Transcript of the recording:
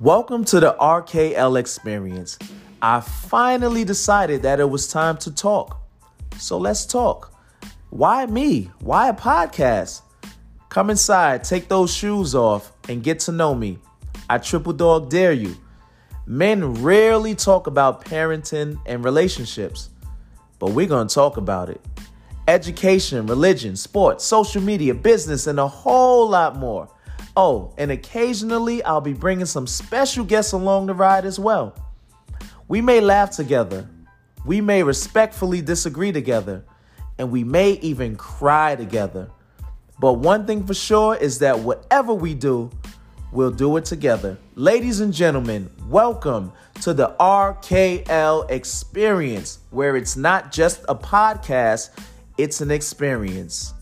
Welcome to the RKL experience. I finally decided that it was time to talk. So let's talk. Why me? Why a podcast? Come inside, take those shoes off, and get to know me. I triple dog dare you. Men rarely talk about parenting and relationships, but we're going to talk about it. Education, religion, sports, social media, business, and a whole lot more. Oh, and occasionally I'll be bringing some special guests along the ride as well. We may laugh together, we may respectfully disagree together, and we may even cry together. But one thing for sure is that whatever we do, we'll do it together. Ladies and gentlemen, welcome to the RKL experience, where it's not just a podcast, it's an experience.